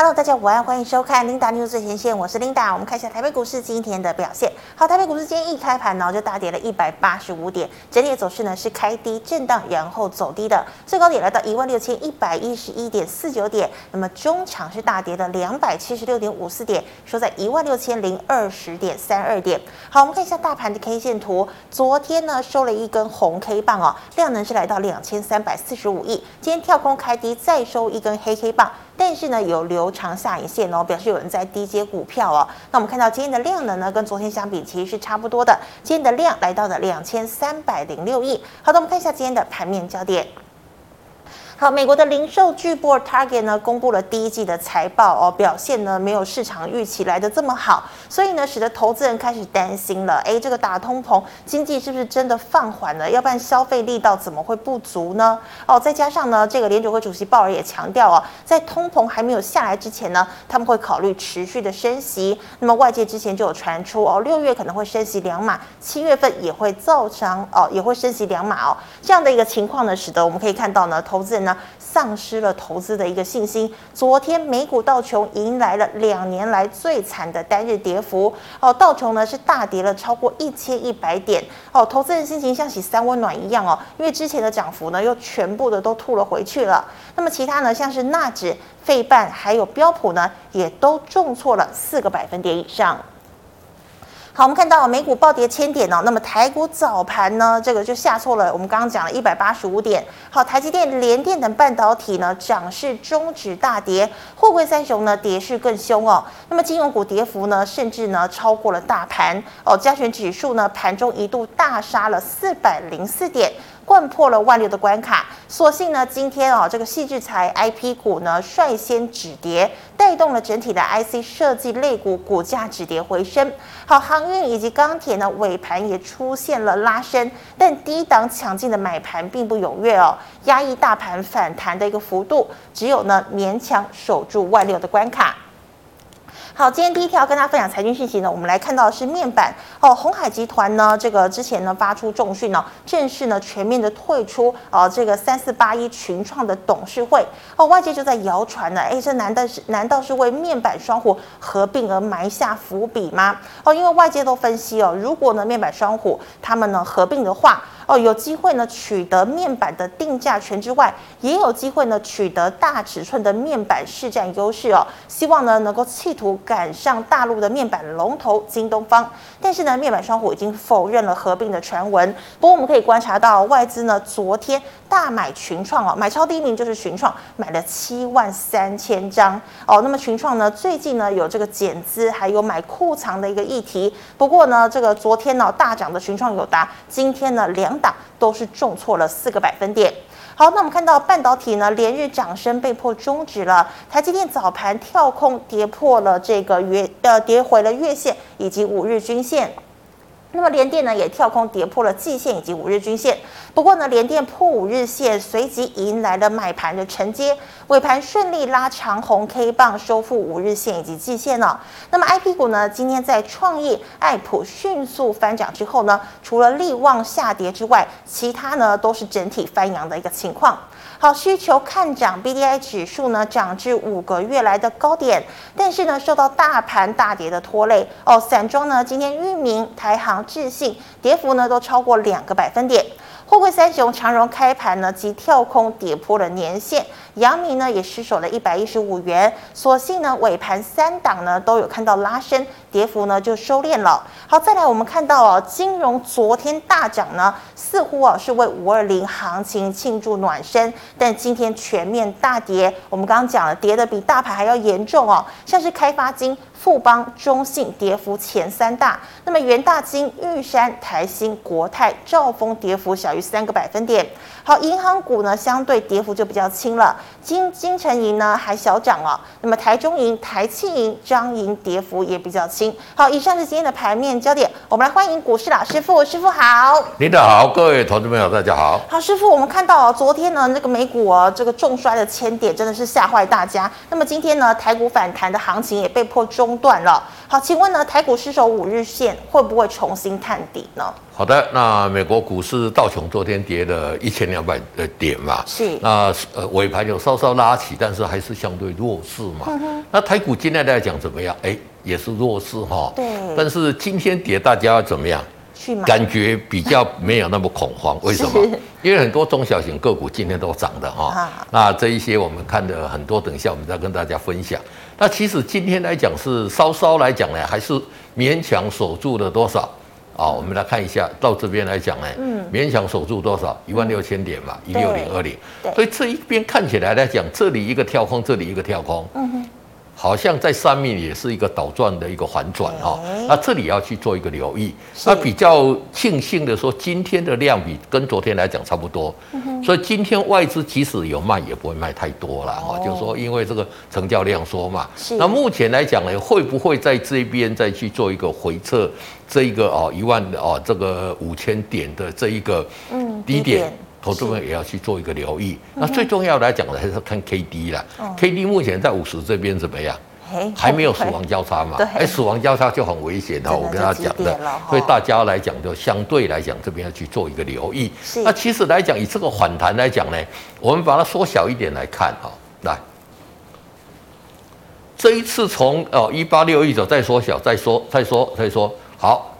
Hello，大家午安，欢迎收看 Linda News 最前线，我是 Linda。我们看一下台北股市今天的表现。好，台北股市今天一开盘呢，就大跌了一百八十五点，整体的走势呢是开低震荡，然后走低的，最高点来到一万六千一百一十一点四九点。那么中场是大跌的两百七十六点五四点，收在一万六千零二十点三二点。好，我们看一下大盘的 K 线图，昨天呢收了一根红 K 棒哦，量能是来到两千三百四十五亿，今天跳空开低，再收一根黑 K 棒。但是呢，有留长下影线哦，表示有人在低接股票哦。那我们看到今天的量能呢，跟昨天相比其实是差不多的。今天的量来到了两千三百零六亿。好的，我们看一下今天的盘面焦点。好，美国的零售巨擘 Target 呢，公布了第一季的财报哦，表现呢没有市场预期来的这么好，所以呢，使得投资人开始担心了。哎，这个打通膨，经济是不是真的放缓了？要不然消费力道怎么会不足呢？哦，再加上呢，这个联准会主席鲍尔也强调哦，在通膨还没有下来之前呢，他们会考虑持续的升息。那么外界之前就有传出哦，六月可能会升息两码，七月份也会造成哦，也会升息两码哦，这样的一个情况呢，使得我们可以看到呢，投资人呢。丧失了投资的一个信心。昨天美股道琼迎来了两年来最惨的单日跌幅哦，道琼呢是大跌了超过一千一百点哦，投资人心情像洗三温暖一样哦，因为之前的涨幅呢又全部的都吐了回去了。那么其他呢，像是纳指、费半还有标普呢，也都重挫了四个百分点以上。好，我们看到美股暴跌千点哦，那么台股早盘呢，这个就下挫了。我们刚刚讲了一百八十五点。好，台积电、联电等半导体呢，涨势终止大跌，货柜三雄呢，跌势更凶哦。那么金融股跌幅呢，甚至呢超过了大盘哦。加权指数呢，盘中一度大杀了四百零四点。掼破了万六的关卡，所幸呢，今天啊，这个矽智财 IP 股呢率先止跌，带动了整体的 IC 设计类股股价止跌回升。好，航运以及钢铁呢尾盘也出现了拉升，但低档抢进的买盘并不踊跃哦，压抑大盘反弹的一个幅度，只有呢勉强守住万六的关卡。好，今天第一条跟大家分享财经讯息呢，我们来看到的是面板哦，鸿海集团呢，这个之前呢发出重讯呢，正式呢全面的退出哦，这个三四八一群创的董事会哦，外界就在谣传呢，哎，这难道是难道是为面板双虎合并而埋下伏笔吗？哦，因为外界都分析哦，如果呢面板双虎他们呢合并的话。哦，有机会呢取得面板的定价权之外，也有机会呢取得大尺寸的面板市占优势哦。希望呢能够企图赶上大陆的面板龙头京东方。但是呢，面板双虎已经否认了合并的传闻。不过我们可以观察到，外资呢昨天大买群创哦，买超第一名就是群创，买了七万三千张哦。那么群创呢最近呢有这个减资，还有买库藏的一个议题。不过呢，这个昨天呢大涨的群创友达，今天呢两。档都是重挫了四个百分点。好，那我们看到半导体呢连日涨升被迫终止了。台积电早盘跳空跌破了这个月呃跌回了月线以及五日均线。那么联电呢也跳空跌破了季线以及五日均线，不过呢联电破五日线，随即迎来了买盘的承接，尾盘顺利拉长红 K 棒收复五日线以及季线了。那么 IP 股呢今天在创意、爱普迅速翻涨之后呢，除了力旺下跌之外，其他呢都是整体翻扬的一个情况。好，需求看涨，BDI 指数呢涨至五个月来的高点，但是呢受到大盘大跌的拖累哦。散装呢今天域名、台行、智信跌幅呢都超过两个百分点。货柜三雄长荣开盘呢即跳空跌破了年线，阳明呢也失守了一百一十五元，所幸呢尾盘三档呢都有看到拉升，跌幅呢就收敛了。好，再来我们看到哦，金融昨天大涨呢，似乎啊是为五二零行情庆祝暖身，但今天全面大跌，我们刚刚讲了，跌得比大盘还要严重哦，像是开发金。富邦、中信跌幅前三大，那么元大金、玉山、台新、国泰、兆丰跌幅小于三个百分点。好，银行股呢相对跌幅就比较轻了，金金城银呢还小涨哦。那么台中银、台庆银、彰银跌幅也比较轻。好，以上是今天的盘面焦点，我们来欢迎股市老师傅，师傅好。领导好，各位投资朋友大家好。好，师傅，我们看到哦，昨天呢那个美股哦这个重摔的千点真的是吓坏大家。那么今天呢台股反弹的行情也被迫中断了。好，请问呢，台股失守五日线会不会重新探底呢？好的，那美国股市道琼昨天跌了一千两百的点嘛，是。那呃尾盘有稍稍拉起，但是还是相对弱势嘛。嗯、那台股今天来讲怎么样？哎，也是弱势哈。对。但是今天跌，大家要怎么样？去买。感觉比较没有那么恐慌，为什么？因为很多中小型个股今天都涨的哈。好那这一些我们看的很多，等一下我们再跟大家分享。那其实今天来讲是稍稍来讲呢，还是勉强守住了多少？啊，我们来看一下，到这边来讲呢，嗯，勉强守住多少？一万六千点嘛，一六零二零。所以这一边看起来来讲，这里一个跳空，这里一个跳空。嗯哼。好像在上面也是一个倒转的一个反转哈，那这里要去做一个留意。那比较庆幸的说，今天的量比跟昨天来讲差不多，所以今天外资即使有卖，也不会卖太多了哈。就是说，因为这个成交量缩嘛。那目前来讲呢，会不会在这边再去做一个回测？这一个哦一万哦这个五千点的这一个低点，投资们也要去做一个留意。那最重要来讲的还是看 K D 啦。K D 目前在五十这边怎么样？还没有死亡交叉嘛？哎，死亡交叉就很危险的。我跟他讲的，所以大家来讲就相对来讲这边要去做一个留意。那其实来讲，以这个反弹来讲呢，我们把它缩小一点来看哈。来，这一次从哦一八六一走，再缩小，再缩，再缩，再缩，好。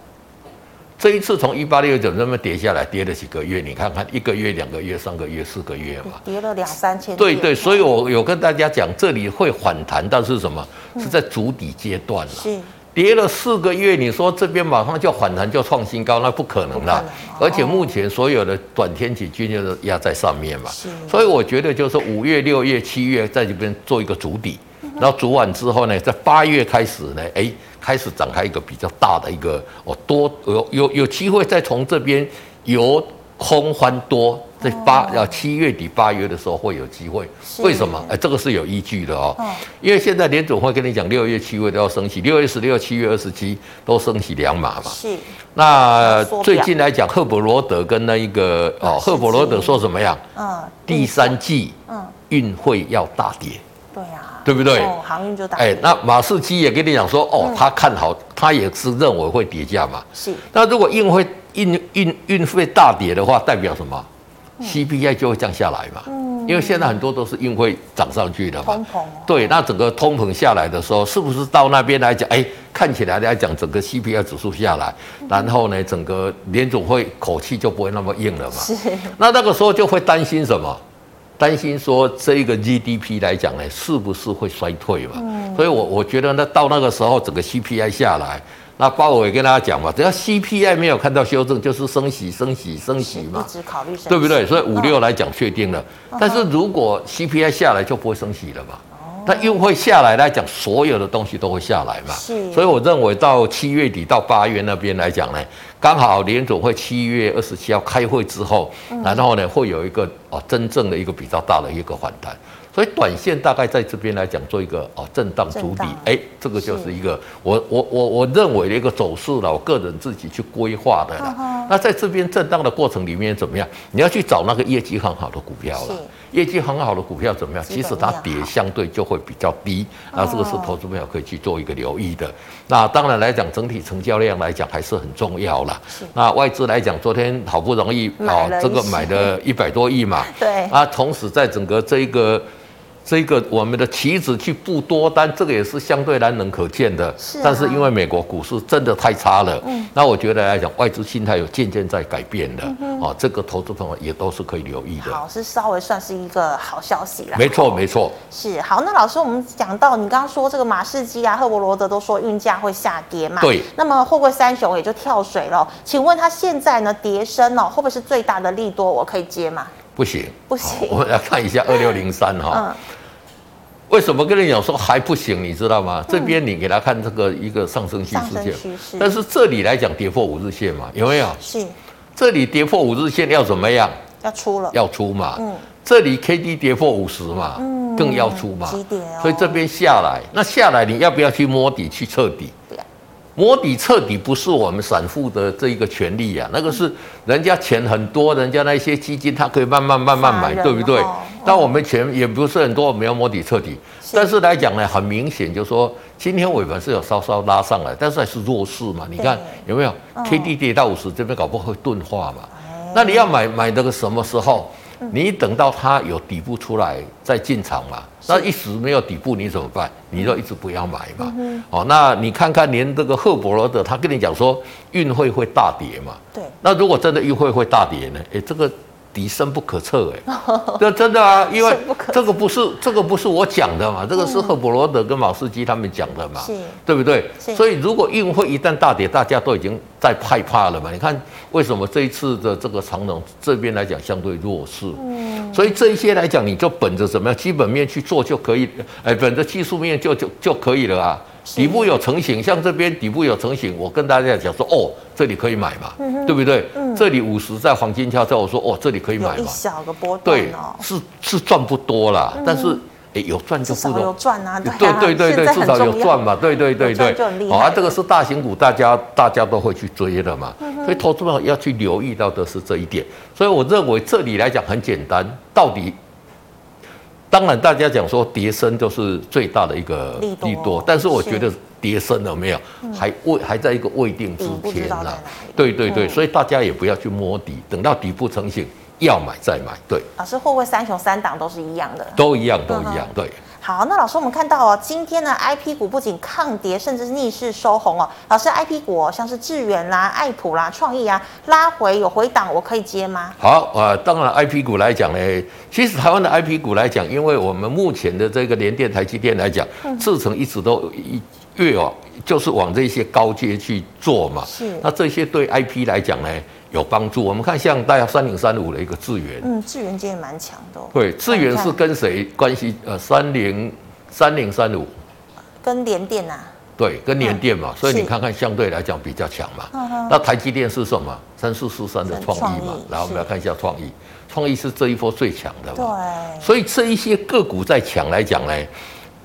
这一次从一八六九这么跌下来，跌了几个月？你看看，一个月、两个月、三个月、四个月嘛，跌了两三千。对对，所以我有跟大家讲，这里会反弹，但是什么？是在筑底阶段了。是跌了四个月，你说这边马上就反弹就创新高，那不可能的。而且目前所有的短天期均线都压在上面嘛，所以我觉得就是五月、六月、七月在这边做一个筑底，然后筑完之后呢，在八月开始呢，哎。开始展开一个比较大的一个哦多有有有机会再从这边由空翻多，在八要七月底八月的时候会有机会。为什么？哎，这个是有依据的哦。因为现在联总会跟你讲，六月七月都要升息，六月十六、七月二十七都升息两码嘛。是。那最近来讲，赫伯罗德跟那一个哦，赫伯罗德说怎么样？嗯。第三季嗯运会要大跌。对呀。对不对？哦，航运就大。哎，那马士基也跟你讲说，哦，他看好，他也是认为会跌价嘛。是。那如果运费运运运费大跌的话，代表什么？CPI 就会降下来嘛。嗯。因为现在很多都是运费涨上去的嘛。通膨。对，那整个通膨下来的时候，是不是到那边来讲，哎，看起来来讲，整个 CPI 指数下来，然后呢，整个联总会口气就不会那么硬了嘛。是。那那个时候就会担心什么？担心说这一个 GDP 来讲呢，是不是会衰退嘛？嗯、所以我我觉得呢，到那个时候整个 CPI 下来，那鲍尔也跟大家讲嘛，只要 CPI 没有看到修正，就是升息、升息、升息嘛，一直考虑升，对不对？所以五六来讲确定了，哦、但是如果 CPI 下来就不会升息了嘛。那又会下来来讲，所有的东西都会下来嘛。是，所以我认为到七月底到八月那边来讲呢，刚好联总会七月二十七号开会之后，然后呢会有一个哦真正的一个比较大的一个反弹。所以短线大概在这边来讲做一个哦震荡筑底，哎，这个就是一个我我我我认为的一个走势了，我个人自己去规划的了。那在这边震荡的过程里面怎么样？你要去找那个业绩很好的股票了。业绩很好的股票怎么样？其实它跌相对就会比较低，那这个是投资朋友可以去做一个留意的。那当然来讲，整体成交量来讲还是很重要了。那外资来讲，昨天好不容易啊，这个买了一百多亿嘛，对啊，同时在整个这一个。这个我们的棋子去布多单，这个也是相对难能可见的。是、啊，但是因为美国股市真的太差了，嗯，那我觉得来讲，外资心态有渐渐在改变的。嗯哼，哦，这个投资朋友也都是可以留意的。好，是稍微算是一个好消息啦。没错，没错。是好，那老师，我们讲到你刚刚说这个马士基啊、赫伯罗德都说运价会下跌嘛？对。那么货柜三雄也就跳水了。请问他现在呢跌升哦，会不会是最大的利多？我可以接吗？不行，不行。我们来看一下二六零三哈。为什么跟你讲说还不行？你知道吗？这边你给他看这个一个上升趋势线，但是这里来讲跌破五日线嘛，有没有？是。这里跌破五日线要怎么样？要出了。要出嘛。嗯。这里 K D 跌破五十嘛，嗯，更要出嘛。几点哦？所以这边下来，那下来你要不要去摸底去测底？摸底彻底不是我们散户的这一个权利呀、啊，那个是人家钱很多，人家那些基金他可以慢慢慢慢买，对不对？但我们钱也不是很多，我们要摸底彻底。但是来讲呢，很明显就是说，今天尾盘是有稍稍拉上来，但是还是弱势嘛。你看有没有？K D 跌到五十这边搞不好会钝化嘛。那你要买买那个什么时候？你等到它有底部出来再进场嘛。那一时没有底部你怎么办？你就一直不要买嘛。哦，那你看看连这个赫伯罗德他跟你讲说运会会大跌嘛。对。那如果真的运会会大跌呢？诶，这个。底深不可测，哎，这真的啊，因为这个不是这个不是我讲的嘛，这个是赫伯罗德跟马斯基他们讲的嘛，对不对？所以如果运会一旦大跌，大家都已经在害怕了嘛。你看为什么这一次的这个长荣这边来讲相对弱势？所以这一些来讲，你就本着怎么样基本面去做就可以，哎，本着技术面就就就可以了啊。底部有成型，像这边底部有成型，我跟大家讲说，哦，这里可以买嘛，嗯、对不对？嗯、这里五十在黄金交叉，我说，哦，这里可以买嘛。一小个波段，对，是是赚不多啦，嗯、但是诶有赚就不多。有赚啊，对啊对对对对，至少有赚嘛，对对对对。好啊，这个是大型股，大家大家都会去追的嘛，嗯、所以投资者要去留意到的是这一点。所以我认为这里来讲很简单，到底。当然，大家讲说跌升就是最大的一个利多，但是我觉得跌升了没有，还未还在一个未定之天呢。对对对，所以大家也不要去摸底，等到底部成型要买再买。对，老师，会不会三雄三档都是一样的？都一样，都一样。对。好，那老师，我们看到哦，今天呢，I P 股不仅抗跌，甚至是逆势收红哦。老师，I P 股、哦、像是智远啦、爱普啦、创意啊，拉回有回档，我可以接吗？好，呃，当然，I P 股来讲呢，其实台湾的 I P 股来讲，因为我们目前的这个联电、台积电来讲，制成一直都一月哦，就是往这些高阶去做嘛。是。那这些对 I P 来讲呢？有帮助。我们看像大家三零三五的一个智源，嗯，智源今天蛮强的。对，智源是跟谁关系？呃，三零三零三五，跟联电呐。对，跟联电嘛，所以你看看相对来讲比较强嘛。那台积电是什么？三四四三的创意嘛。然后我们来看一下创意，创意是这一波最强的嘛。对。所以这一些个股在强来讲呢，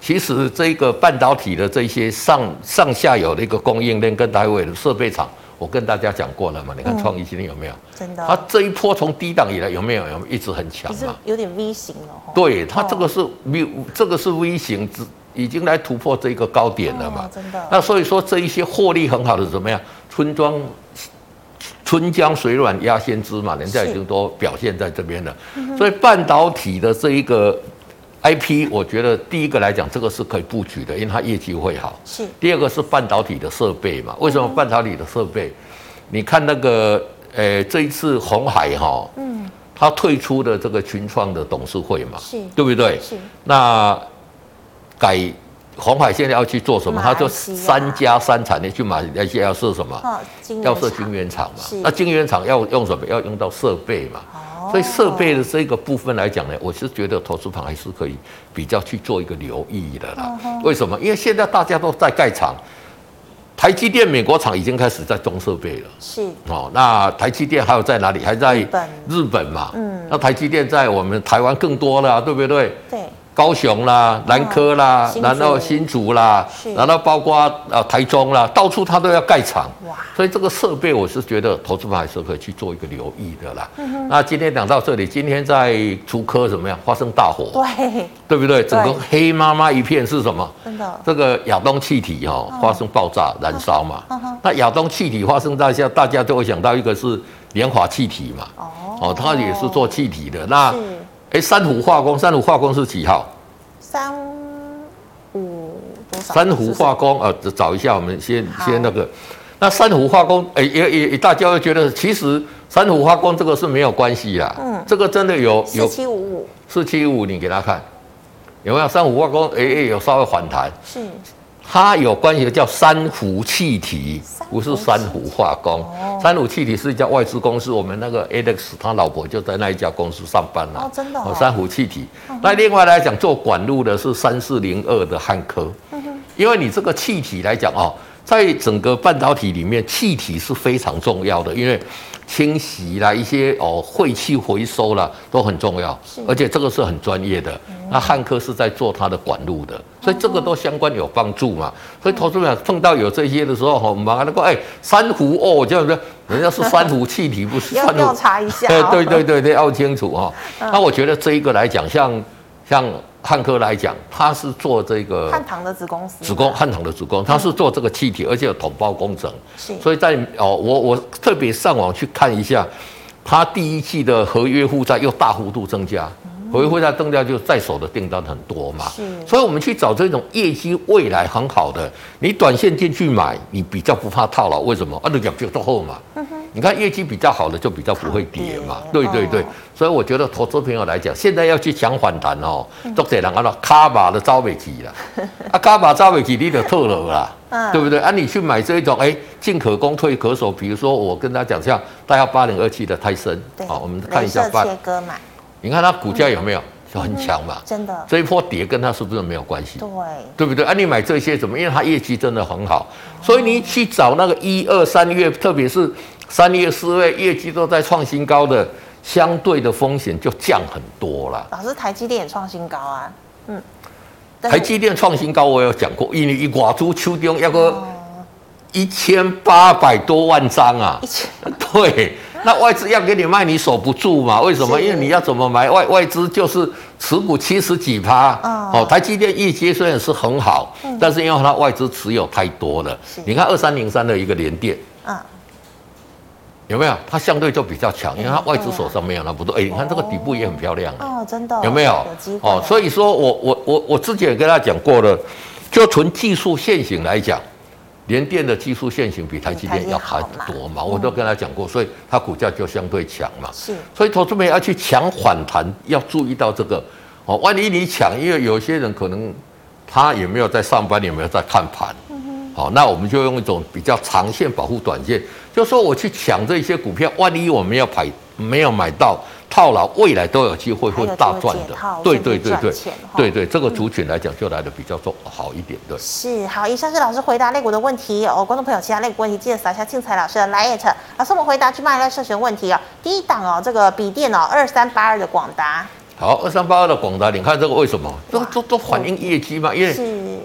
其实这个半导体的这些上上下游的一个供应链跟台湾的设备厂。我跟大家讲过了嘛，你看创意今天有没有？真的，它这一波从低档以来有没有？有一直很强嘛？有点 V 型了。对，它这个是 V，这个是 V 型，已经来突破这个高点了嘛？真的。那所以说这一些获利很好的怎么样？春庄春江水暖鸭先知嘛，人家已经都表现在这边了。所以半导体的这一个。I P，我觉得第一个来讲，这个是可以布局的，因为它业绩会好。是。第二个是半导体的设备嘛？为什么半导体的设备？你看那个，呃，这一次红海哈，嗯，他退出的这个群创的董事会嘛，是，对不对？是。那改红海现在要去做什么？他就三加三产业去买那些要设什么？要设晶圆厂嘛？那晶圆厂要用什么？要用到设备嘛？所以设备的这个部分来讲呢，我是觉得投资盘还是可以比较去做一个留意的啦。为什么？因为现在大家都在盖厂，台积电美国厂已经开始在装设备了。是哦，那台积电还有在哪里？还在日本嘛？嗯，那台积电在我们台湾更多了，对不对？对。高雄啦，南科啦，然后新竹啦，然后包括啊台中啦，到处它都要盖厂，所以这个设备我是觉得投资方还是可以去做一个留意的啦。那今天讲到这里，今天在竹科怎么样？发生大火，对，对不对？整个黑麻麻一片是什么？真的，这个亚东气体哈发生爆炸燃烧嘛。那亚东气体发生大下，大家就会想到一个是联华气体嘛。哦，它也是做气体的。那哎，三湖化工，三湖化工是几号？三五多少？三湖化工，呃，找一下，我们先先那个。那三湖化工，哎，也也也，大家会觉得，其实三湖化工这个是没有关系啦。嗯，这个真的有有四七五五，四七五五，你给他看有没有？三湖化工，哎哎，有稍微反弹。是。它有关系的叫三湖气体，不是三湖化工。三湖气体是一家外资公司，我们那个 Alex 他老婆就在那一家公司上班了。哦，真的。哦三湖气体。那另外来讲，做管路的是三四零二的汉科。因为你这个气体来讲哦，在整个半导体里面，气体是非常重要的，因为。清洗啦，一些哦废气回收啦，都很重要，而且这个是很专业的。嗯、那汉科是在做它的管路的，所以这个都相关有帮助嘛。嗯、所以投资者碰到有这些的时候，哈，我们马上说，哎，珊瑚哦，这样子，人家是珊瑚气体，不是 珊瑚。要调查一下。对对对对，要清楚哈。嗯、那我觉得这一个来讲，像像。汉科来讲，他是做这个汉唐的子公司，子公汉唐的子公，他是做这个气体，而且有统包工程。是，所以在哦，我我特别上网去看一下，他第一季的合约负债又大幅度增加。合约负债增加，就在手的订单很多嘛。是，所以我们去找这种业绩未来很好的，你短线进去买，你比较不怕套牢。为什么？啊，你讲就做后嘛。你看业绩比较好的，就比较不会跌嘛。对对对。所以我觉得投资朋友来讲，现在要去抢反弹哦，都得让啊，卡马的招尾期了。啊，卡马招尾期你就套了啦。嗯。对不对？啊，你去买这一种，哎，进可攻，退可守。比如说，我跟他讲，像大家八零二七的泰森。好，我们看一下。切割买。你看它股价有没有就很强嘛？真的，这一波跌跟它是不是没有关系？对，对不对？啊，你买这些怎么？因为它业绩真的很好，所以你去找那个一二三月，特别是三月四月业绩都在创新高的，相对的风险就降很多了。老师，台积电也创新高啊？嗯，台积电创新高，我有讲过，因为一挂出秋冬要个一千八百多万张啊，一千 对。那外资要给你卖，你守不住嘛？为什么？因为你要怎么买？外外资就是持股七十几趴。哦，台积电业绩虽然是很好，但是因为它外资持有太多了。你看二三零三的一个联电，有没有？它相对就比较强，因为它外资手上没有那么多。哎，你看这个底部也很漂亮。哦，真的。有没有？哦，所以说我我我我之前也跟他讲过了，就纯技术线型来讲。联电的技术线型比台积电要好很多嘛，我都跟他讲过，所以它股价就相对强嘛。是，所以投资者要去抢反弹，要注意到这个哦。万一你抢，因为有些人可能他也没有在上班，也没有在看盘，好，那我们就用一种比较长线保护短线，就说我去抢这些股票，万一我们要排没有买到。套牢未来都有机会会大赚的，对对对对，对对这个族群来讲就来的比较重好一点，对。是好，以上是老师回答类股的问题哦，观众朋友其他类股问题记得扫一下庆财老师的 LINE，老师我们回答去卖来社群问题哦。第一档哦，这个笔电哦，二三八二的广达。好，二三八二的广达，你看这个为什么？都都都反映业绩嘛，因为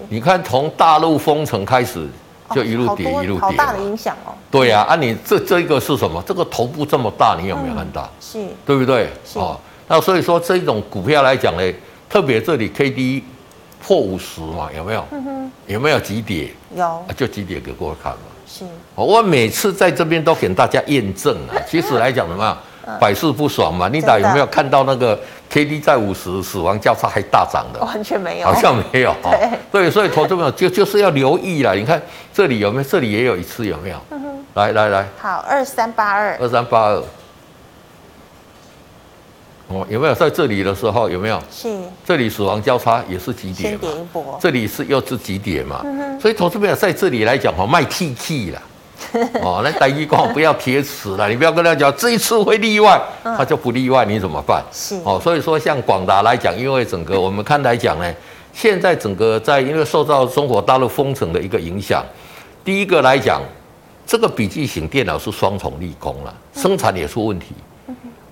你看从大陆封城开始。就一路跌一路跌，好大的影响哦。对呀，啊，你这这一个是什么？这个头部这么大，你有没有看到？是，对不对？哦，那所以说这一种股票来讲呢，特别这里 K D 破五十嘛，有没有？有没有急跌？有，就急跌给各位看嘛。是，我每次在这边都给大家验证啊。其实来讲什么？百试不爽嘛，你打有没有看到那个 K D 在五十死亡交叉还大涨的？完全没有，好像没有。对，对，所以投资朋友就就是要留意了。你看这里有没有？这里也有一次有没有？来来来，好，二三八二，二三八二。哦，有没有在这里的时候有没有？是，这里死亡交叉也是急跌嘛？先跌一波。这里是又是急跌嘛？嗯、所以投资朋友在这里来讲哈，卖 T T 了。哦，那第一光不要铁齿了，你不要跟他讲这一次会例外，他就不例外，你怎么办？是哦，所以说像广达来讲，因为整个我们看来讲呢，现在整个在因为受到中国大陆封城的一个影响，第一个来讲，这个笔记型电脑是双重利空了，生产也出问题，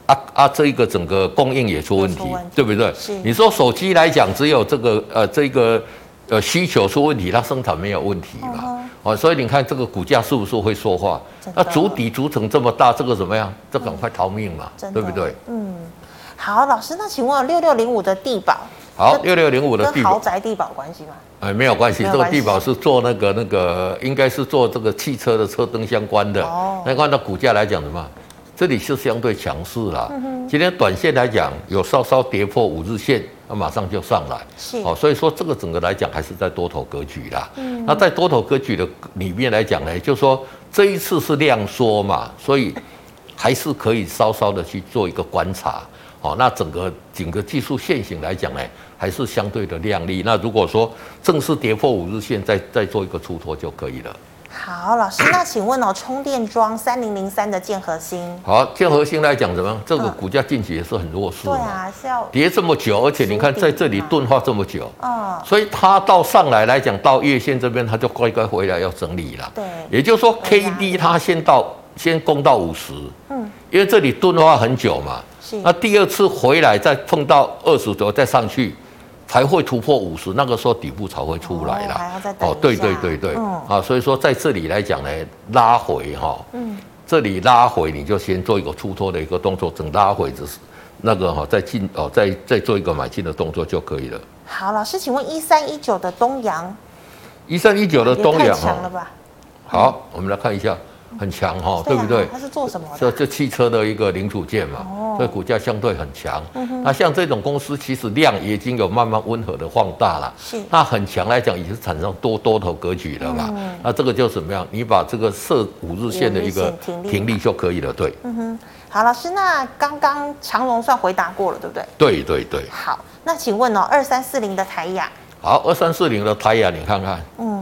啊啊，这一个整个供应也出问题，对不对？是你说手机来讲，只有这个呃这个。呃，需求出问题，它生产没有问题嘛？哦，哦，所以你看这个股价是不是会说话？的那足底足成这么大，这个怎么样？这赶快逃命嘛，嗯、对不对？嗯，好，老师，那请问六六零五的地保，好，六六零五的跟豪宅地保关系吗？哎，没有关系，这个地保是做那个那个，应该是做这个汽车的车灯相关的。哦，那按照股价来讲什么？这里是相对强势啦。嗯、哼今天短线来讲有稍稍跌破五日线，那马上就上来。是哦，所以说这个整个来讲还是在多头格局啦。嗯，那在多头格局的里面来讲呢，就是说这一次是量缩嘛，所以还是可以稍稍的去做一个观察。哦，那整个整个技术线型来讲呢，还是相对的亮丽。那如果说正式跌破五日线，再再做一个出脱就可以了。好，老师，那请问哦，充电桩三零零三的建核心，好，建核心来讲怎么样？这个股价近期也是很弱势，对啊，是要跌这么久，而且你看在这里钝化这么久，嗯，所以它到上来来讲，到月线这边，它就乖乖回来要整理了，对，也就是说，K D 它先到先攻到五十，嗯，因为这里钝化很久嘛，是，那第二次回来再碰到二十多再上去。才会突破五十，那个时候底部才会出来啦。哦，对对对对，嗯、啊，所以说在这里来讲呢，拉回哈，嗯，这里拉回你就先做一个出脱的一个动作，等拉回就是那个哈，再进哦，再再做一个买进的动作就可以了。好，老师，请问一三一九的东阳，一三一九的东阳强了吧？好，嗯、我们来看一下。很强哈，对不对？它是做什么的？这这汽车的一个零组件嘛，所以股价相对很强。那像这种公司，其实量已经有慢慢温和的放大了。是。那很强来讲，已经产生多多头格局了嘛。那这个就怎么样？你把这个设五日线的一个停利就可以了。对。嗯哼。好，老师，那刚刚长荣算回答过了，对不对？对对对。好，那请问哦，二三四零的台亚。好，二三四零的台亚，你看看。嗯。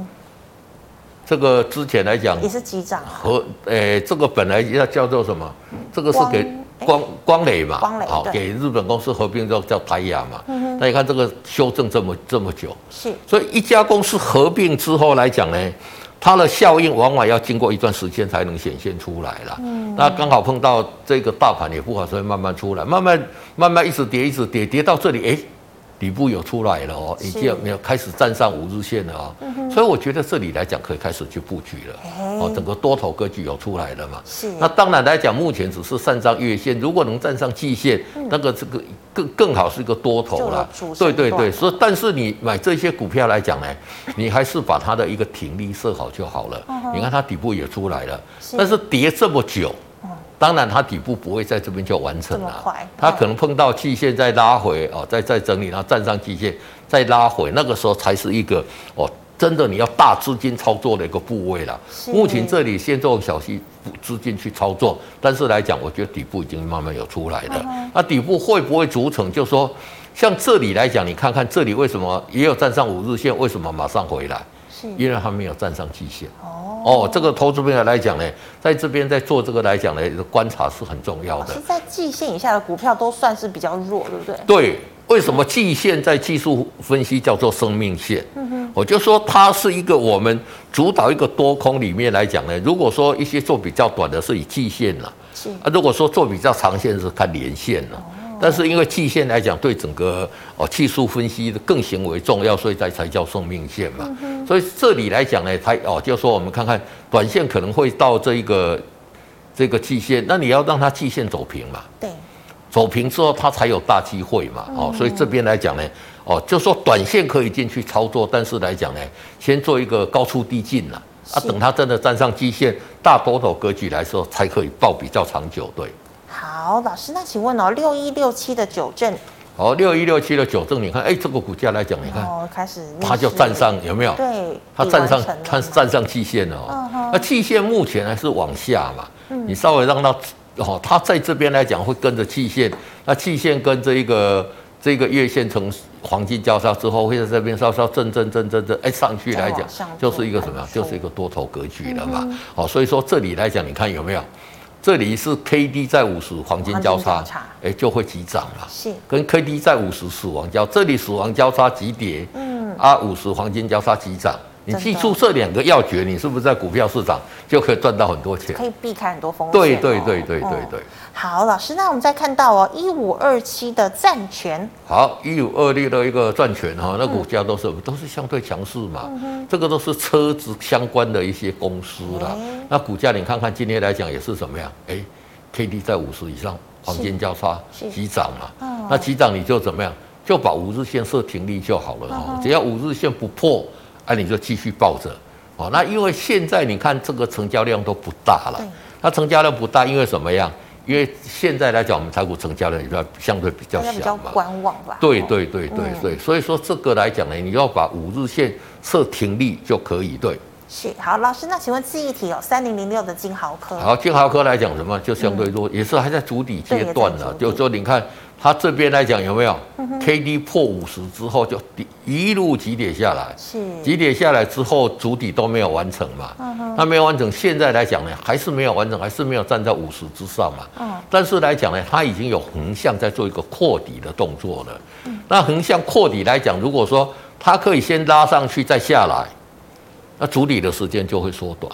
这个之前来讲也是急涨，和诶，这个本来要叫做什么？这个是给光光磊嘛，光磊好，给日本公司合并之后叫台亚嘛。那你看这个修正这么这么久，是，所以一家公司合并之后来讲呢，它的效应往往要经过一段时间才能显现出来了。嗯，那刚好碰到这个大盘也不好，所以慢慢出来，慢慢慢慢一直跌，一直跌，跌到这里，哎。底部有出来了哦，已经有没有开始站上五日线了啊？所以我觉得这里来讲可以开始去布局了哦，整个多头格局有出来了嘛？是。那当然来讲，目前只是站上月线，如果能站上季线，那个这个更更好是一个多头了。对对对，所以但是你买这些股票来讲呢，你还是把它的一个停利设好就好了。你看它底部也出来了，但是跌这么久。当然，它底部不会在这边就完成了，它可能碰到季线再拉回哦，再再整理，然后站上季线再拉回，那个时候才是一个哦，真的你要大资金操作的一个部位了。目前这里先做小息资金去操作，但是来讲，我觉得底部已经慢慢有出来了。那底部会不会组成？就是说像这里来讲，你看看这里为什么也有站上五日线，为什么马上回来？是因为它没有站上季线。哦，这个投资朋友来讲呢，在这边在做这个来讲呢，观察是很重要的。是在季线以下的股票都算是比较弱，对不对？对，为什么季线在技术分析叫做生命线？嗯哼，我就说它是一个我们主导一个多空里面来讲呢，如果说一些做比较短的是以季线了，是啊，如果说做比较长线是看年线了。但是因为季线来讲，对整个哦技术分析的更行为重要，所以才才叫生命线嘛。所以这里来讲呢，它哦就说我们看看短线可能会到这一个这个季线，那你要让它季线走平嘛。对。走平之后，它才有大机会嘛。哦，所以这边来讲呢，哦就说短线可以进去操作，但是来讲呢，先做一个高出低进了啊，等它真的站上季线，大多头格局来说，才可以抱比较长久。对。好，老师，那请问哦，六一六七的九正，好，六一六七的九正，你看，哎，这个股价来讲，你看，哦，开始，它就站上，有没有？对，它站上，它站上季线了哦。那季线目前还是往下嘛，你稍微让它，哦，它在这边来讲会跟着季线，那季线跟这一个这个月线成黄金交叉之后，会在这边稍稍震震震震震，哎，上去来讲，就是一个什么？就是一个多头格局了嘛。哦，所以说这里来讲，你看有没有？这里是 K D 在五十黄金交叉，哎，就会急涨了。是，跟 K D 在五十死亡交，这里死亡交叉急跌，嗯，啊，五十黄金交叉急涨。你记住这两个要诀，你是不是在股票市场就可以赚到很多钱？可以避开很多风险。对对对对对对。好，老师，那我们再看到哦，一五二七的战权。好，一五二六的一个战权哈，那股价都是都是相对强势嘛。这个都是车子相关的一些公司啦。那股价你看看今天来讲也是怎么样？哎，K D 在五十以上，黄金交叉急涨嘛。那急涨你就怎么样？就把五日线设停利就好了哈，只要五日线不破。那、啊、你就继续抱着，哦，那因为现在你看这个成交量都不大了，它成交量不大，因为什么样？因为现在来讲，我们台股成交量也相对比较小嘛，观望吧。对对对对对，所以说这个来讲呢，你要把五日线设停利就可以，对。是好，老师，那请问记忆体有三零零六的金豪科。好，金豪科来讲什么？就相对弱，嗯、也是还在主底阶段了。就说你看。它这边来讲有没有？K D 破五十之后就一路急跌下来，是急跌下来之后主底都没有完成嘛？它没有完成，现在来讲呢，还是没有完成，还是没有站在五十之上嘛？嗯但是来讲呢，它已经有横向在做一个扩底的动作了。嗯那横向扩底来讲，如果说它可以先拉上去再下来，那主底的时间就会缩短。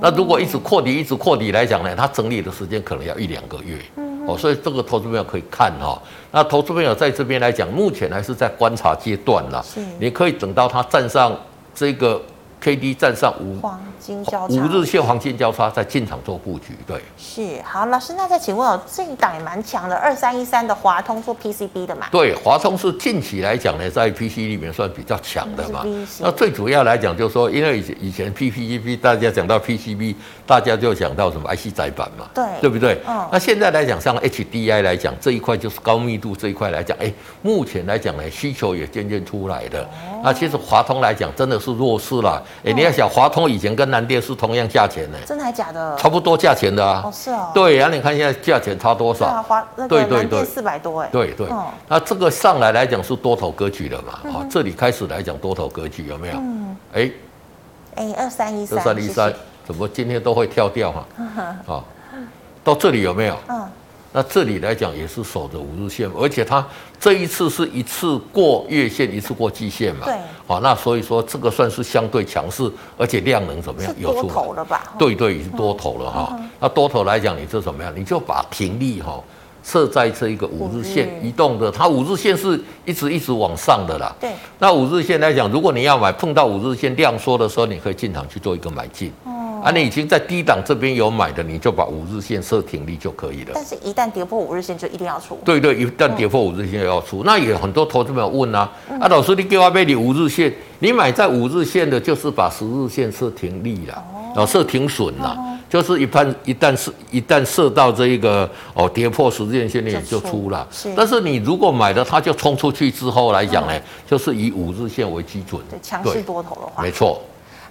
那如果一直扩底，一直扩底来讲呢，它整理的时间可能要一两个月。哦，所以这个投资朋友可以看哈。那投资朋友在这边来讲，目前还是在观察阶段啦。是，你可以等到它站上这个。K D 站上五黄金交叉，五日线黄金交叉，在进场做布局。对，是好，老师，那再请问哦，这一档也蛮强的，二三一三的华通做 P C B 的嘛？对，华通是近期来讲呢，在 P C B 里面算比较强的嘛。那最主要来讲，就是说，因为以前以前 P C B 大家讲到 P C B，大家就讲到什么 I C 载板嘛，对，对不对？嗯。那现在来讲，像 H D I 来讲这一块，就是高密度这一块来讲，哎，目前来讲呢，需求也渐渐出来的。哦、那其实华通来讲，真的是弱势了。哎，你要想华通以前跟南电是同样价钱呢？真的还假的？差不多价钱的啊。哦，是哦。对，然后你看现在价钱差多少？华那个南电四百多哎。对对。那这个上来来讲是多头格局的嘛？好，这里开始来讲多头格局有没有？嗯。哎，哎，二三一三。二三一三，怎么今天都会跳掉哈？啊，到这里有没有？嗯。那这里来讲也是守着五日线，而且它这一次是一次过月线，一次过季线嘛。对。好，那所以说这个算是相对强势，而且量能怎么样？有多头了吧？对对，已经多头了哈。那多头来讲，你这怎么样？你就把停利哈设在这一个五日线移动的，它五日线是一直一直往上的啦。对。那五日线来讲，如果你要买，碰到五日线量缩的时候，你可以进场去做一个买进。啊，你已经在低档这边有买的，你就把五日线设停利就可以了。但是，一旦跌破五日线，就一定要出。对对，一旦跌破五日线要出。嗯、那也有很多投资朋友问啊，嗯、啊，老师，你给我买你五日线，你买在五日线的，就是把十日线设停利了，哦，设停损了，哦、就是一般一旦是一旦设到这一个哦跌破十日线，你就出了。是。但是你如果买了，它就冲出去之后来讲呢，嗯、就是以五日线为基准。对，强势多头的话。没错。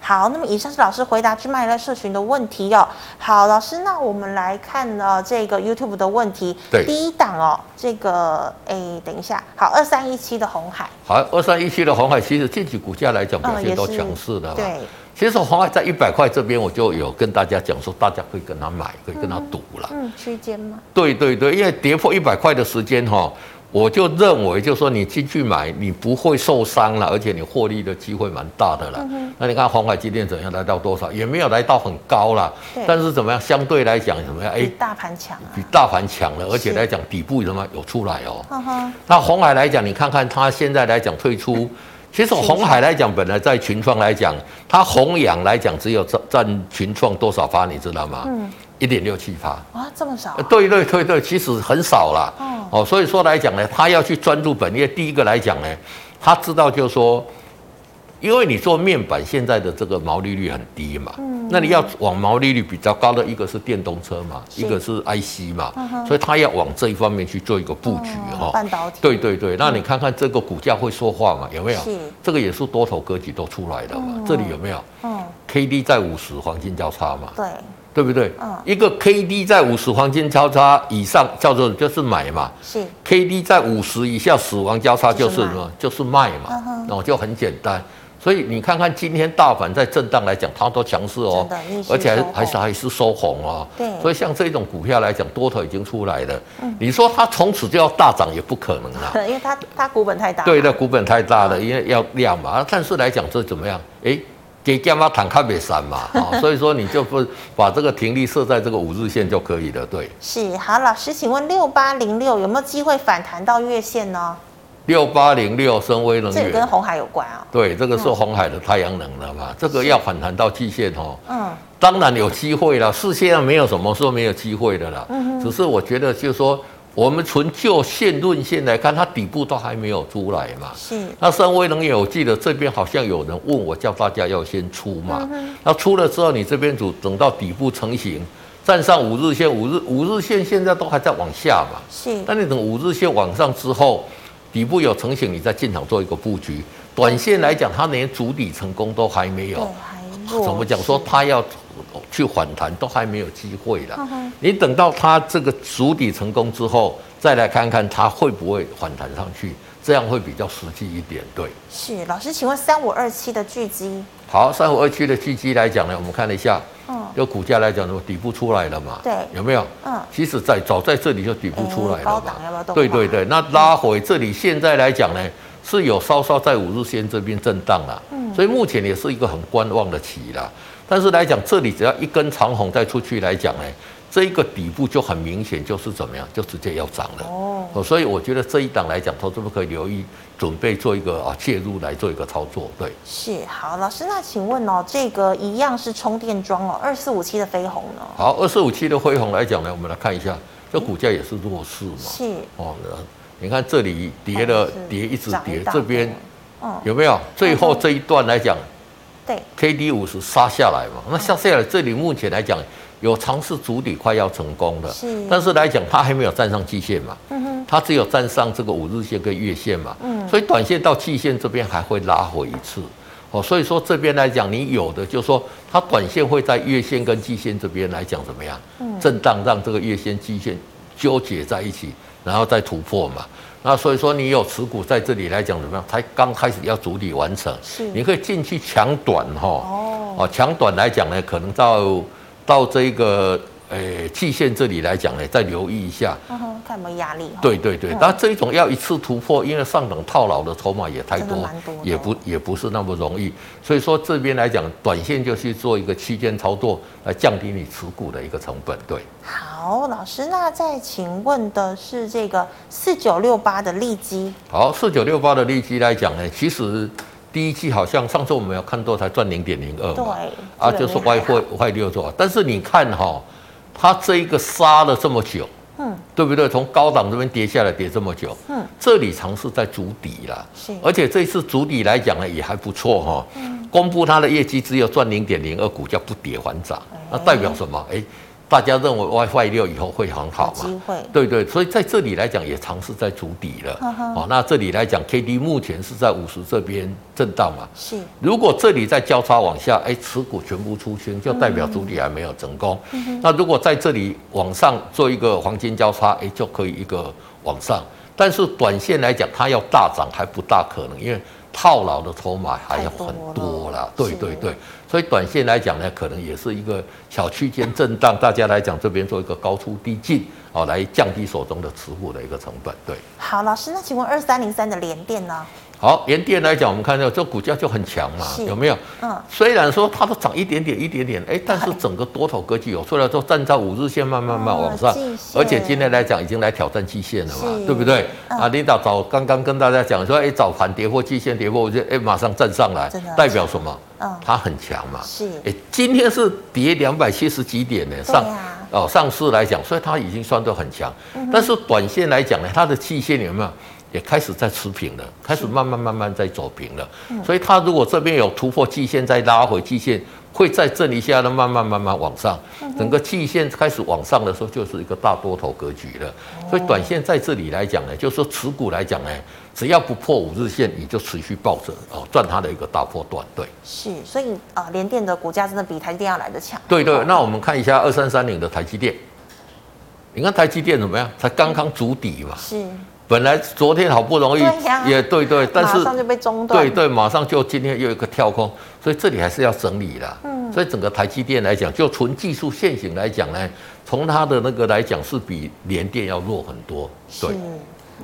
好，那么以上是老师回答之麦乐社群的问题哦。好，老师，那我们来看呢这个 YouTube 的问题。对，第一档哦，这个哎，等一下，好，二三一七的红海。好，二三一七的红海，其实近期股价来讲表现都强势的、嗯。对，其实红海在一百块这边，我就有跟大家讲说，大家可以跟他买，可以跟他赌了。嗯，区间吗？对对对，因为跌破一百块的时间哈、哦。我就认为，就是说你进去买，你不会受伤了，而且你获利的机会蛮大的了。嗯、那你看鸿海今天怎样？来到多少？也没有来到很高了。对但是怎么样？相对来讲怎么样？哎，大盘强、啊，比大盘强了，而且来讲底部什么有出来哦。嗯、哼那红海来讲，你看看它现在来讲退出，其实红海来讲，本来在群创来讲，它鸿阳来讲只有占占群创多少发，你知道吗？嗯。一点六七趴啊，这么少？对对对对，其实很少啦。哦，所以说来讲呢，他要去专注本业。第一个来讲呢，他知道就是说，因为你做面板现在的这个毛利率很低嘛，嗯，那你要往毛利率比较高的一个是电动车嘛，一个是 IC 嘛，所以他要往这一方面去做一个布局哈。半导体。对对对，那你看看这个股价会说话嘛？有没有？是。这个也是多头格局都出来的嘛？这里有没有？嗯。KD 在五十黄金交叉嘛？对。对不对？嗯，一个 K D 在五十黄金交叉以上叫做就是买嘛，是 K D 在五十以下死亡交叉就是什么？就是卖嘛，那就很简单。所以你看看今天大盘在震荡来讲，它都强势哦，而且还还是还是收红哦。对，所以像这种股票来讲，多头已经出来了。嗯，你说它从此就要大涨也不可能啊，因为它它股本太大。对，的股本太大了，因为要量嘛。但是来讲这怎么样？哎。给干嘛坦克别山嘛，所以说你就不把这个停利设在这个五日线就可以了，对。是好，老师，请问六八零六有没有机会反弹到月线呢？六八零六深威能源，这个跟红海有关啊？对，这个是红海的太阳能的嘛，嗯、这个要反弹到季线哦。嗯，当然有机会了，是现在没有什么说没有机会的啦。嗯哼，只是我觉得就是说。我们纯就线论线来看，它底部都还没有出来嘛。是。那深威能源，我记得这边好像有人问我，叫大家要先出嘛。嗯、那出了之后，你这边组等到底部成型，站上五日线，五日五日线现在都还在往下嘛。是。那你等五日线往上之后，底部有成型，你再进场做一个布局。短线来讲，它连主底成功都还没有。怎么讲说它要去反弹都还没有机会了。你等到它这个筑底成功之后，再来看看它会不会反弹上去，这样会比较实际一点。对，是老师，请问三五二七的巨基，好，三五二七的巨基来讲呢，我们看了一下。嗯，就股价来讲，什么底部出来了嘛？对，有没有？嗯，其实在早在这里就底部出来了嘛。对对对，那拉回这里，现在来讲呢，是有稍稍在五日线这边震荡了。嗯，所以目前也是一个很观望的期了。但是来讲，这里只要一根长红再出去来讲呢。这一个底部就很明显，就是怎么样，就直接要涨了哦。所以我觉得这一档来讲，投资们可以留意，准备做一个啊介入来做一个操作。对，是好，老师，那请问哦，这个一样是充电桩哦，二四五七的飞鸿呢？好，二四五七的飞鸿来讲呢，我们来看一下，这股价也是弱势嘛。是哦，你看这里跌了，跌一直跌，这边有没有？最后这一段来讲，对，K D 五十杀下来嘛，那下下来这里目前来讲。有尝试主底快要成功了，是，但是来讲它还没有站上季线嘛，嗯哼，它只有站上这个五日线跟月线嘛，嗯，所以短线到季线这边还会拉回一次，哦，所以说这边来讲，你有的就是说它短线会在月线跟季线这边来讲怎么样，嗯，震荡让这个月线季线纠结在一起，然后再突破嘛，那所以说你有持股在这里来讲怎么样，才刚开始要筑底完成，是，你可以进去抢短哈，哦，哦，抢短来讲呢，可能到。到这个诶季线这里来讲呢，再留意一下，嗯哼，看有没有压力。对对对，但这一种要一次突破，因为上等套牢的筹码也太多，也不也不是那么容易。所以说这边来讲，短线就去做一个区间操作，来降低你持股的一个成本。对，好，老师，那再请问的是这个四九六八的利基。好，四九六八的利基来讲呢，其实。第一季好像上次我们有看到才赚零点零二嘛，啊，就是外汇外六做，但是你看哈、哦，它这一个杀了这么久，嗯，对不对？从高档这边跌下来跌这么久，嗯，这里尝试在筑底了，是，而且这次筑底来讲呢也还不错哈、哦，嗯，公布它的业绩只有赚零点零二，股价不跌反涨，那代表什么？哎。大家认为 WiFi 六以后会很好嘛？机会对对，所以在这里来讲也尝试在筑底了。呵呵哦，那这里来讲，K D 目前是在五十这边震荡嘛？是。如果这里再交叉往下，哎，持股全部出清，就代表筑底还没有成功。嗯、那如果在这里往上做一个黄金交叉，哎，就可以一个往上。但是短线来讲，它要大涨还不大可能，因为。套牢的筹码还有很多了，对对对，所以短线来讲呢，可能也是一个小区间震荡，大家来讲这边做一个高出低进，哦，来降低手中的持股的一个成本。对，好，老师，那请问二三零三的连电呢？好，联电来讲，我们看到这股价就很强嘛，有没有？嗯，虽然说它都涨一点点一点点，哎，但是整个多头格局有出来之后，站在五日线慢慢慢往上，而且今天来讲已经来挑战季线了嘛，对不对？啊，领导早刚刚跟大家讲说，哎，早盘跌破季线跌破，我就哎马上站上来，代表什么？嗯，它很强嘛。是，哎，今天是跌两百七十几点呢，上哦上市来讲，所以它已经算得很强。但是短线来讲呢，它的季线有没有？也开始在持平了，开始慢慢慢慢在走平了，所以它如果这边有突破季线，再拉回季线，会在这里下呢慢慢慢慢往上，整个季线开始往上的时候，就是一个大多头格局了。所以短线在这里来讲呢，就是说持股来讲呢，只要不破五日线，你就持续抱着哦，赚它的一个大波段。对，是，所以啊，联电的股价真的比台积电要来得强。对对，那我们看一下二三三零的台积电，你看台积电怎么样？才刚刚筑底嘛。是。本来昨天好不容易也对对，但是马上就被中断。对对，马上就今天又一个跳空，所以这里还是要整理的。嗯，所以整个台积电来讲，就纯技术线型来讲呢，从它的那个来讲是比联电要弱很多。对，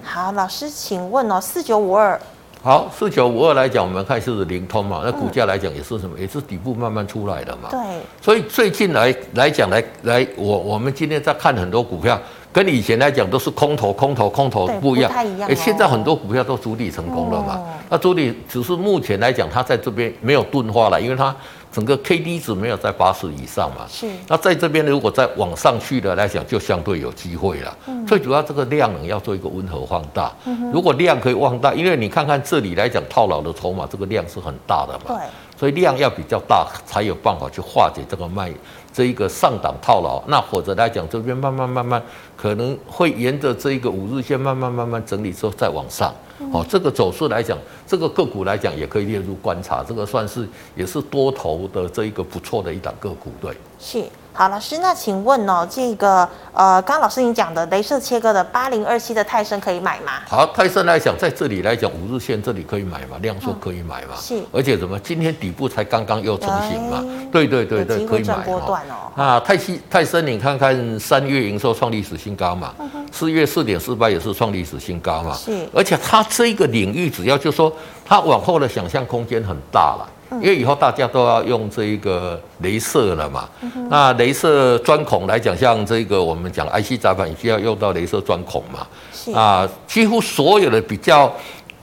好，老师，请问哦，四九五二。好，四九五二来讲，我们看是灵通嘛，那股价来讲也是什么，也是底部慢慢出来的嘛。对，所以最近来来讲来来，我我们今天在看很多股票。跟以前来讲都是空头，空头，空头不一样。哎、欸，现在很多股票都主底成功了嘛。哦、那主底只是目前来讲，它在这边没有钝化了，因为它整个 K D 值没有在八十以上嘛。是。那在这边如果再往上去的来讲，就相对有机会了。嗯。最主要这个量能要做一个温和放大。嗯哼。如果量可以放大，因为你看看这里来讲套牢的筹码，这个量是很大的嘛。对。所以量要比较大，才有办法去化解这个卖。这一个上档套牢，那或者来讲，这边慢慢慢慢可能会沿着这一个五日线慢慢慢慢整理之后再往上，哦，这个走势来讲，这个个股来讲也可以列入观察，这个算是也是多头的这一个不错的一档个股，对。是。好，老师，那请问哦，这个呃，刚刚老师您讲的镭射切割的八零二七的泰森可以买吗？好，泰森来讲，在这里来讲，五日线这里可以买嘛，量缩可以买嘛。是。而且怎么？今天底部才刚刚又成型嘛。对对对对，可以买哦。啊，泰西泰森，你看看三月营收创历史新高嘛，四月四点四八也是创历史新高嘛。是。而且它这个领域，只要就说它往后的想象空间很大了。因为以后大家都要用这一个镭射了嘛，那镭射钻孔来讲，像这个我们讲 IC 载板，需要用到镭射钻孔嘛，啊，几乎所有的比较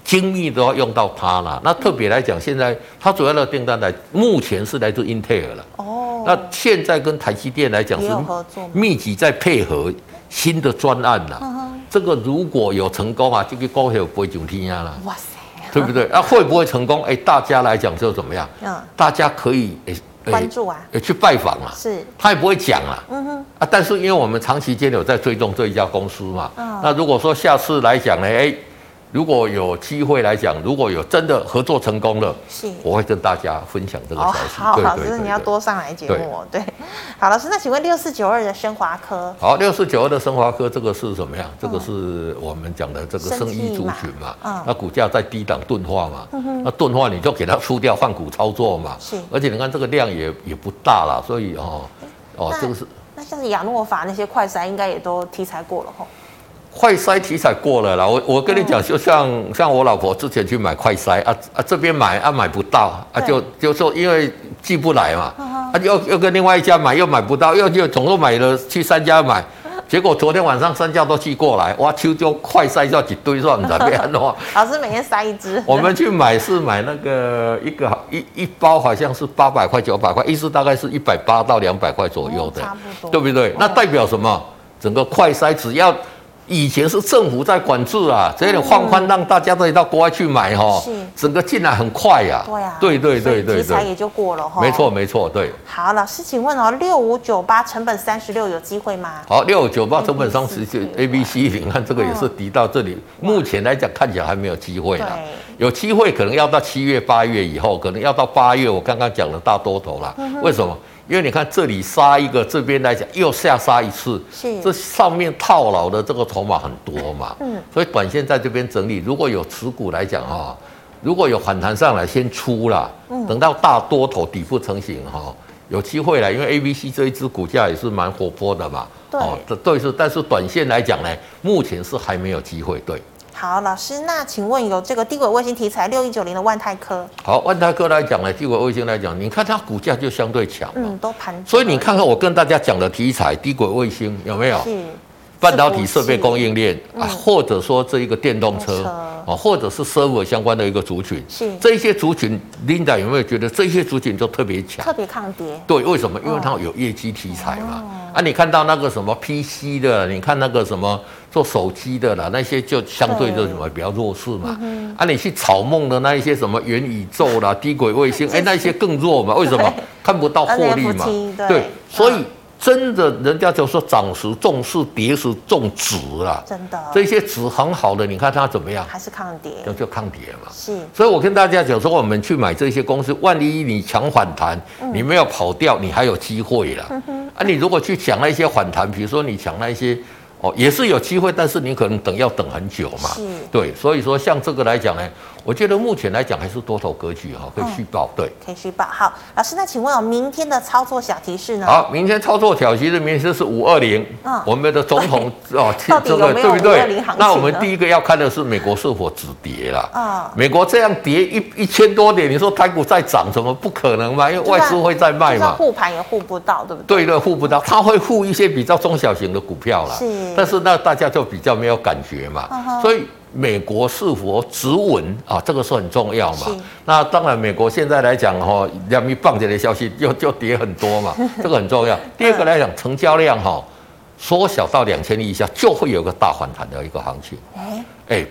精密都要用到它了。那特别来讲，现在它主要的订单来，目前是来自英特尔了。哦，那现在跟台积电来讲是密集在配合新的专案了。这个如果有成功啊，这个高票不会上天啊了。哇塞！对不对？那、啊、会不会成功？哎，大家来讲就怎么样？嗯，大家可以哎关注啊，去拜访啊。是，他也不会讲啊。嗯哼。啊，但是因为我们长期间有在追踪这一家公司嘛。嗯。那如果说下次来讲呢？哎。如果有机会来讲，如果有真的合作成功了，是，我会跟大家分享这个消息。哦、好，老师你要多上来节目。对，对，好，老师，那请问六四九二的升华科？好，六四九二的升华科，这个是什么呀？这个是我们讲的这个生医族群嘛？嗯。那股价在低档钝化嘛？那钝化你就给它出掉换股操作嘛？是。而且你看这个量也也不大了，所以哦哦，这个是。那像是亚诺法那些快筛应该也都题材过了吼。快筛题材过了啦，我我跟你讲，就像像我老婆之前去买快筛啊啊，这边买啊买不到啊，就就说因为寄不来嘛，啊又又跟另外一家买又买不到，又又总共买了去三家买，结果昨天晚上三家都寄过来，哇，秋就快筛要几堆算了，别安话。老师每天塞一支。我们去买是买那个一个一一包好像是八百块九百块，一支大概是一百八到两百块左右的，差不多，对不对？那代表什么？整个快筛只要。以前是政府在管制啊，这点放宽让大家都到国外去买哈，是整个进来很快呀。对啊，对对对对，题材也就过了哈。没错没错，对。好，老师，请问哦，六五九八成本三十六有机会吗？好，六五九八成本三十六，A B C，你看这个也是低到这里，目前来讲看起来还没有机会了。有机会可能要到七月八月以后，可能要到八月，我刚刚讲了大多头了。为什么？因为你看这里杀一个，这边来讲又下杀一次，是。这上面套牢的这个筹码很多嘛，嗯，所以短线在这边整理，如果有持股来讲哈，如果有反弹上来先出了，嗯，等到大多头底部成型哈，有机会了，因为 A、B、C 这一支股价也是蛮活泼的嘛，对，哦，对是，但是短线来讲呢，目前是还没有机会，对。好，老师，那请问有这个低轨卫星题材六一九零的万泰科？好，万泰科来讲呢，低轨卫星来讲，你看它股价就相对强，嗯，都盘。所以你看看我跟大家讲的题材，低轨卫星有没有？是。半导体设备供应链啊，或者说这一个电动车啊，或者是 server 相关的一个族群，是这些族群，Linda 有没有觉得这些族群就特别强，特别抗跌？对，为什么？因为它有业绩题材嘛。啊，你看到那个什么 PC 的，你看那个什么做手机的啦，那些就相对就什么比较弱势嘛。啊，你去炒梦的那一些什么元宇宙啦、低轨卫星，哎，那些更弱嘛？为什么？看不到获利嘛？对，所以。真的，人家就说涨时重视，跌时重质啊。真的，这些质很好的，你看它怎么样？还是抗跌？就就抗跌嘛。是。所以我跟大家讲说，我们去买这些公司，万一你抢反弹，你没有跑掉，你还有机会啦。啊，你如果去抢那些反弹，比如说你抢那些。哦，也是有机会，但是你可能等要等很久嘛。是，对，所以说像这个来讲呢，我觉得目前来讲还是多头格局哈，可以续抱。对，可以续报。好，老师，那请问哦，明天的操作小提示呢？好，明天操作小提示，明天是五二零。嗯，我们的总统哦，这个对不对？那我们第一个要看的是美国是否止跌了。啊，美国这样跌一一千多点，你说台股再涨，怎么不可能嘛？因为外资会在卖嘛。护盘也护不到，对不对？对对，护不到，它会护一些比较中小型的股票了。是。但是那大家就比较没有感觉嘛，所以美国是否止稳啊？这个是很重要嘛。那当然，美国现在来讲哈，两米棒子的消息就就跌很多嘛，这个很重要。第二个来讲，成交量哈缩小到两千亿以下，就会有个大反弹的一个行情。哎，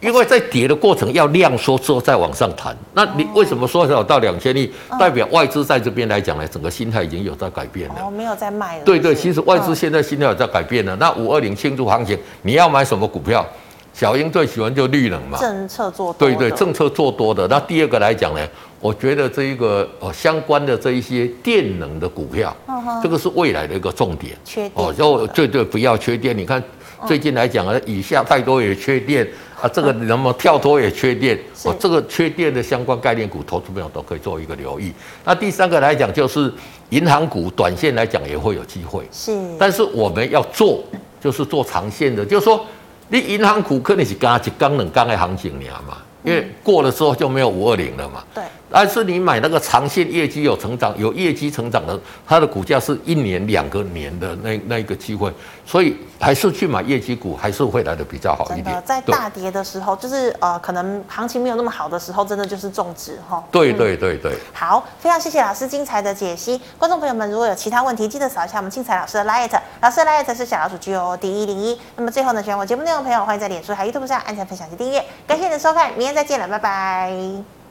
因为在跌的过程要量缩之后再往上弹，那你为什么缩小到两千亿？代表外资在这边来讲呢，整个心态已经有在改变了。哦，没有在卖了。对对，其实外资现在心态有在改变了。那五二零庆祝行情，你要买什么股票？小英最喜欢就绿能嘛，政策做多对对，政策做多的。那第二个来讲呢，我觉得这一个呃相关的这一些电能的股票，嗯、这个是未来的一个重点。缺电哦，就对对，不要缺电。你看最近来讲啊，以下太多也缺电啊，这个那么跳脱也缺电，哦，这个缺电的相关概念股，投资朋友都可以做一个留意。那第三个来讲，就是银行股，短线来讲也会有机会。是，但是我们要做，就是做长线的，就是说。你银行股肯定是刚一刚两刚的行情了嘛，因为过了之后就没有五二零了嘛。对。但是你买那个长线业绩有成长、有业绩成长的，它的股价是一年、两个年的那那一个机会，所以还是去买业绩股，还是会来的比较好一点。在大跌的时候，就是呃，可能行情没有那么好的时候，真的就是种植哈。对对对对。好，非常谢谢老师精彩的解析。观众朋友们，如果有其他问题，记得扫一下我们精彩老师的 Light，老师的 Light 是小老鼠 G O D 一零一。那么最后呢，喜欢我节目内容的朋友，欢迎在脸书还有 YouTube 上按赞、分享及订阅。感谢你的收看，明天再见了，拜拜。